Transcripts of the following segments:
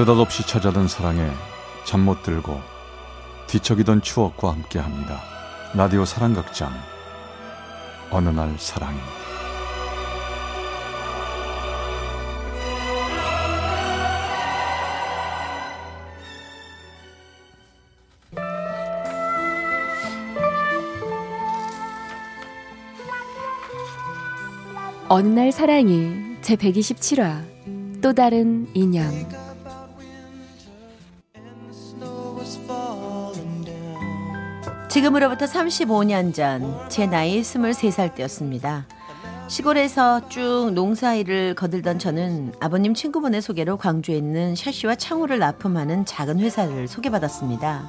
느닷없이 찾아든 사랑에 잠 못 들고 뒤척이던 추억과 함께합니다. 라디오 사랑극장. 어느 날 사랑이 어느 날 사랑이 제 127화 또 다른 인연 지금으로부터 35년 전 제 나이 23살 때였습니다. 시골에서 쭉 농사일을 거들던 저는 아버님 친구분의 소개로 광주에 있는 샤시와 창호를 납품하는 작은 회사를 소개받았습니다.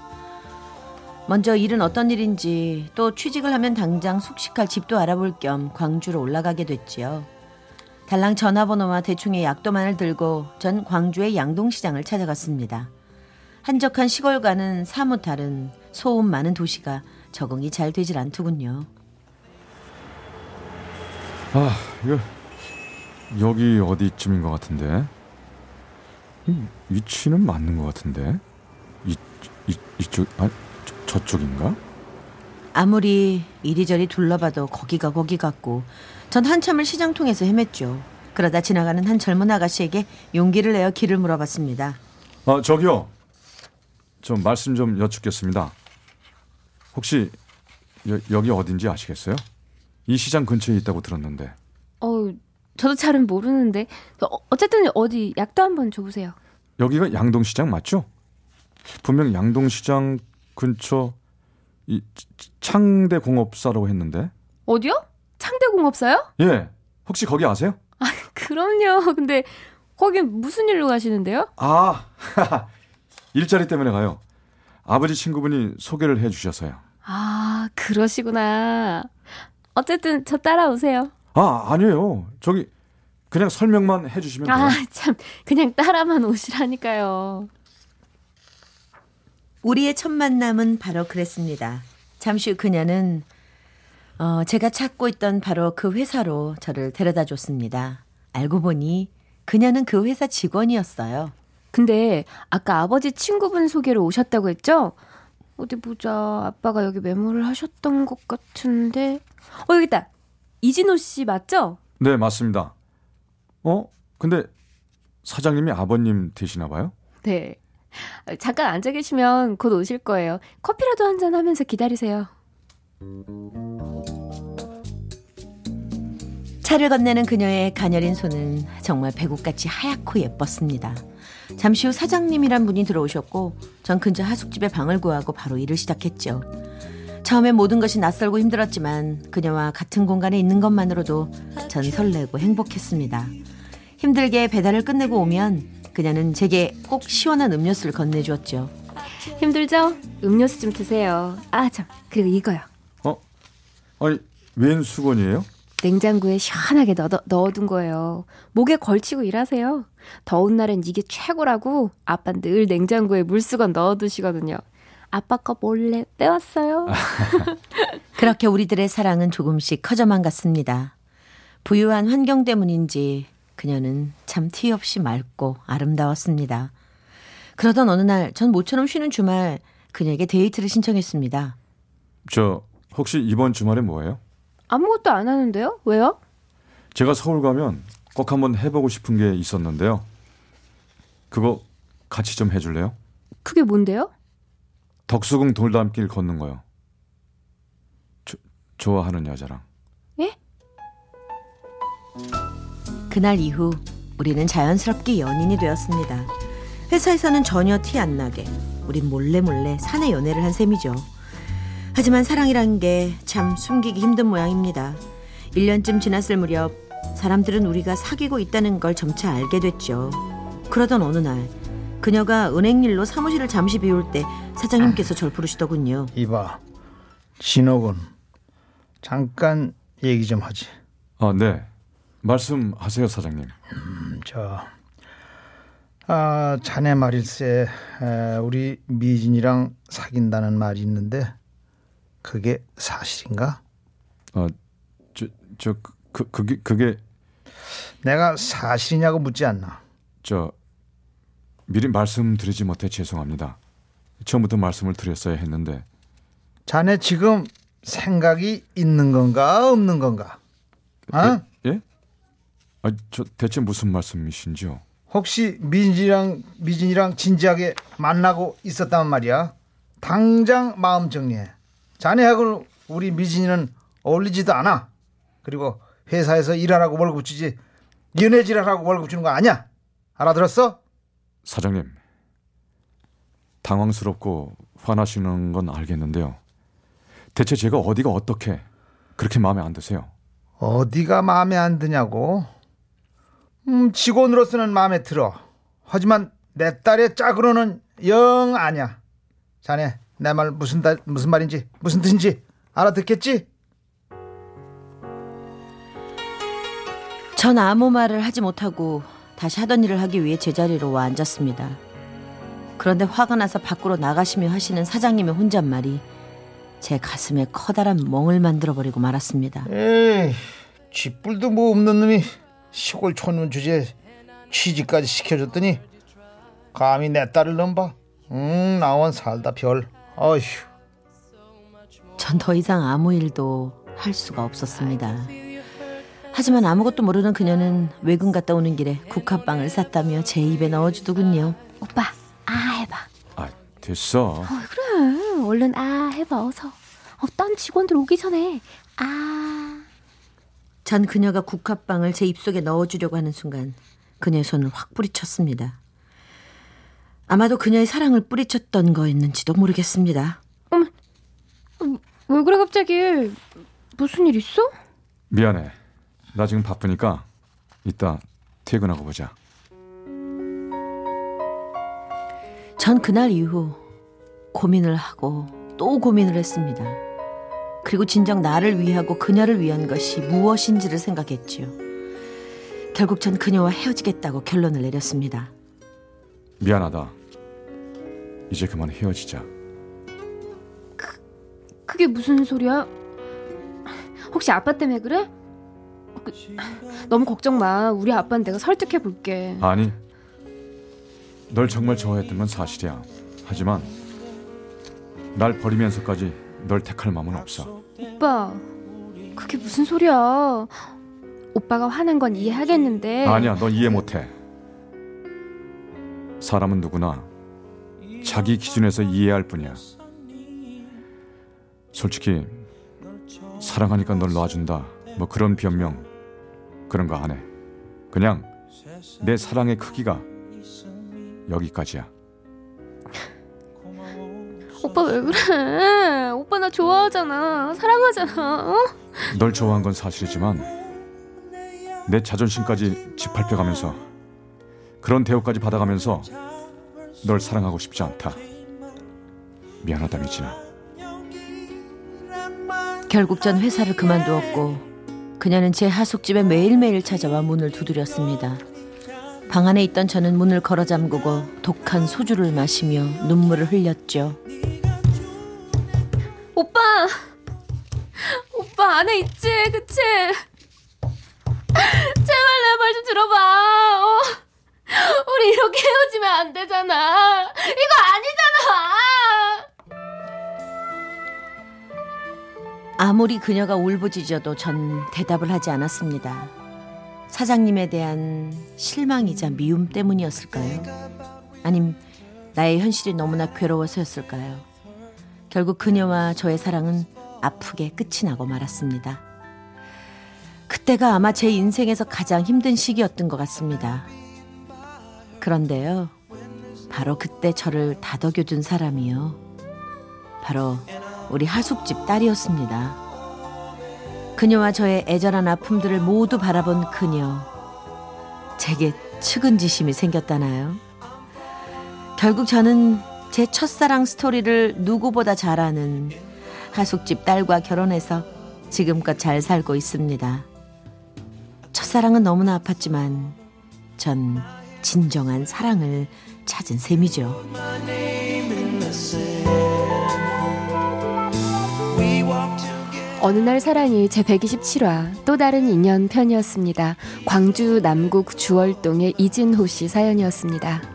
먼저 일은 어떤 일인지 또 취직을 하면 당장 숙식할 집도 알아볼 겸 광주로 올라가게 됐지요. 달랑 전화번호와 대충의 약도만을 들고 전 광주의 양동시장을 찾아갔습니다. 한적한 시골과는 사뭇 다른 소음 많은 도시가 적응이 잘 되질 않더군요. 아 이거 여기 어디쯤인 것 같은데 이, 위치는 맞는 것 같은데 이, 이 이쪽 아 저, 저쪽인가? 아무리 이리저리 둘러봐도 거기가 거기 같고 전 한참을 시장통에서 헤맸죠. 그러다 지나가는 한 젊은 아가씨에게 용기를 내어 길을 물어봤습니다. 아 저기요 저 말씀 좀 여쭙겠습니다. 혹시 여, 여기 어딘지 아시겠어요? 이 시장 근처에 있다고 들었는데. 어 저도 잘은 모르는데 어, 어쨌든 어디 약도 한번 줘보세요 여기가 양동시장 맞죠? 분명 양동시장 근처 이 창대 공업사라고 했는데. 어디요? 창대공업사요? 예. 혹시 거기 아세요? 아 그럼요 근데 거긴 무슨 일로 가시는데요? 아, 일자리 때문에 가요. 아버지 친구분이 소개를 해 주셔서요. 아 그러시구나 어쨌든 저 따라오세요 아, 아니에요. 저기 그냥 설명만 해 주시면 돼요. 아 참 그냥 따라만 오시라니까요 우리의 첫 만남은 바로 그랬습니다. 잠시 후 그녀는 어, 제가 찾고 있던 바로 그 회사로 저를 데려다 줬습니다. 알고 보니 그녀는 그 회사 직원이었어요. 근데 아까 아버지 친구분 소개로 오셨다고 했죠? 어디 보자. 아빠가 여기 메모를 하셨던 것 같은데. 어, 여기 있다. 이진호 씨 맞죠? 네, 맞습니다. 어? 근데 사장님이 아버님 되시나 봐요? 네. 잠깐 앉아 계시면 곧 오실 거예요. 커피라도 한 잔 하면서 기다리세요. 차를 건네는 그녀의 가녀린 손은 정말 배꼽같이 하얗고 예뻤습니다. 잠시 후 사장님이란 분이 들어오셨고 전 근처 하숙집에 방을 구하고 바로 일을 시작했죠. 처음에 모든 것이 낯설고 힘들었지만 그녀와 같은 공간에 있는 것만으로도 전 설레고 행복했습니다. 힘들게 배달을 끝내고 오면 그녀는 제게 꼭 시원한 음료수를 건네주었죠. 힘들죠? 음료수 좀 드세요. 아, 참. 그리고 이거요. 어? 아니, 웬 수건이에요? 냉장고에 시원하게 넣어, 넣어 둔 거예요. 목에 걸치고 일하세요. 더운 날엔 이게 최고라고 아빠 늘 냉장고에 물수건 넣어두시거든요. 아빠 거 몰래 빼왔어요. 그렇게 우리들의 사랑은 조금씩 커져만 갔습니다. 부유한 환경 때문인지 그녀는 참 티 없이 맑고 아름다웠습니다. 그러던 어느 날 전 모처럼 쉬는 주말 그녀에게 데이트를 신청했습니다. 저 혹시 이번 주말에 뭐예요? 아무것도 안 하는데요? 왜요? 제가 서울 가면 꼭 한번 해보고 싶은 게 있었는데요. 그거 같이 좀 해줄래요? 그게 뭔데요? 덕수궁 돌담길 걷는 거요. 조, 좋아하는 여자랑. 예? 그날 이후 우리는 자연스럽게 연인이 되었습니다. 회사에서는 전혀 티 안 나게 우린 몰래 몰래 사내 연애를 한 셈이죠. 하지만 사랑이란 게 참 숨기기 힘든 모양입니다. 1년쯤 지났을 무렵 사람들은 우리가 사귀고 있다는 걸 점차 알게 됐죠. 그러던 어느 날 그녀가 은행 일로 사무실을 잠시 비울 때 사장님께서 절 부르시더군요. 이봐, 진호군. 잠깐 얘기 좀 하지. 아, 네. 말씀하세요, 사장님. 음, 저, 아, 자네 말일세, 에, 우리 미진이랑 사귄다는 말이 있는데, 그게 사실인가? 아, 저, 저, 그, 그, 그게, 그게, 내가 사실이냐고 묻지 않나. 저, 미리 말씀드리지 못해 죄송합니다. 처음부터 말씀을 드렸어야 했는데 자네 지금 생각이 있는 건가 없는 건가? 어? 예? 아, 저 대체 무슨 말씀이신지요? 혹시 미진이랑 미진이랑 진지하게 만나고 있었단 말이야. 당장 마음 정리해. 자네하고 우리 미진이는 어울리지도 않아. 그리고 회사에서 일하라고 월급 주지 연애질하라고 월급 주는 거 아니야. 알아들었어? 사장님, 당황스럽고 화나시는 건 알겠는데요. 대체 제가 어디가 어떻게 그렇게 마음에 안 드세요? 어디가 마음에 안 드냐고? 음, 직원으로서는 마음에 들어. 하지만 내 딸의 짝으로는 영 아니야. 자네 내 말 무슨 다, 무슨 말인지 무슨 뜻인지 알아듣겠지? 전 아무 말을 하지 못하고 다시 하던 일을 하기 위해 제자리로 와 앉았습니다. 그런데 화가 나서 밖으로 나가시며 하시는 사장님의 혼잣말이 제 가슴에 커다란 멍을 만들어버리고 말았습니다. 에이, 쥐뿔도 뭐 없는 놈이 시골 촌놈 주제에 취직까지 시켜줬더니 감히 내 딸을 넘봐. 응, 나원 살다 별. 어휴. 전 더 이상 아무 일도 할 수가 없었습니다. 하지만 아무것도 모르는 그녀는 외근 갔다 오는 길에 국화빵을 쌌다며 제 입에 넣어주더군요. 오빠, 아 해봐. 아, 됐어. 그래, 얼른 아 해봐 어서. 어, 딴 직원들 오기 전에 아. 전 그녀가 국화빵을 제 입속에 넣어주려고 하는 순간 그녀의 손을 확 뿌리쳤습니다. 아마도 그녀의 사랑을 뿌리쳤던 거였는지도 모르겠습니다. 왜 그래 갑자기? 무슨 일 있어? 미안해. 나 지금 바쁘니까 이따 퇴근하고 보자. 전 그날 이후 고민을 하고 또 고민을 했습니다. 그리고 진정 나를 위하고 그녀를 위한 것이 무엇인지를 생각했지요. 결국 전 그녀와 헤어지겠다고 결론을 내렸습니다. 미안하다. 이제 그만 헤어지자. 그게 무슨 소리야? 혹시 아빠 때문에 그래? 그, 너무 걱정 마. 우리 아빠는 내가 설득해 볼게. 아니, 널 정말 좋아했던 건 사실이야. 하지만 날 버리면서까지 널 택할 마음은 없어. 오빠, 그게 무슨 소리야? 오빠가 화난 건 이해하겠는데. 아니야, 너 이해 못해. 사람은 누구나 자기 기준에서 이해할 뿐이야. 솔직히 사랑하니까 널 놔준다. 뭐 그런 변명 그런 거 안 해. 그냥 내 사랑의 크기가 여기까지야. 오빠 왜 그래? 오빠 나 좋아하잖아. 사랑하잖아. 어? 널 좋아한 건 사실이지만 내 자존심까지 짓밟혀가면서 그런 대우까지 받아가면서 널 사랑하고 싶지 않다. 미안하다 미진아. 결국 전 회사를 그만두었고 그녀는 제 하숙집에 매일매일 찾아와 문을 두드렸습니다. 방 안에 있던 저는 문을 걸어 잠그고 독한 소주를 마시며 눈물을 흘렸죠. 오빠! 오빠 안에 있지? 그치? 제발 내 말 좀 들어봐. 어? 우리 이렇게 헤어지면 안 되잖아. 이거 아니잖아. 아무리 그녀가 울부짖어도 전 대답을 하지 않았습니다. 사장님에 대한 실망이자 미움 때문이었을까요? 아님 나의 현실이 너무나 괴로워서였을까요? 결국 그녀와 저의 사랑은 아프게 끝이 나고 말았습니다. 그때가 아마 제 인생에서 가장 힘든 시기였던 것 같습니다. 그런데요, 바로 그때 저를 다독여준 사람이요. 바로 우리 하숙집 딸이었습니다. 그녀와 저의 애절한 아픔들을 모두 바라본 그녀. 제게 측은지심이 생겼다나요? 결국 저는 제 첫사랑 스토리를 누구보다 잘 아는 하숙집 딸과 결혼해서 지금껏 잘 살고 있습니다. 첫사랑은 너무나 아팠지만 전 진정한 사랑을 찾은 셈이죠. 어느 날 사랑이 제 127화 또 다른 인연 편이었습니다. 광주 남구 주월동의 이진호 씨 사연이었습니다.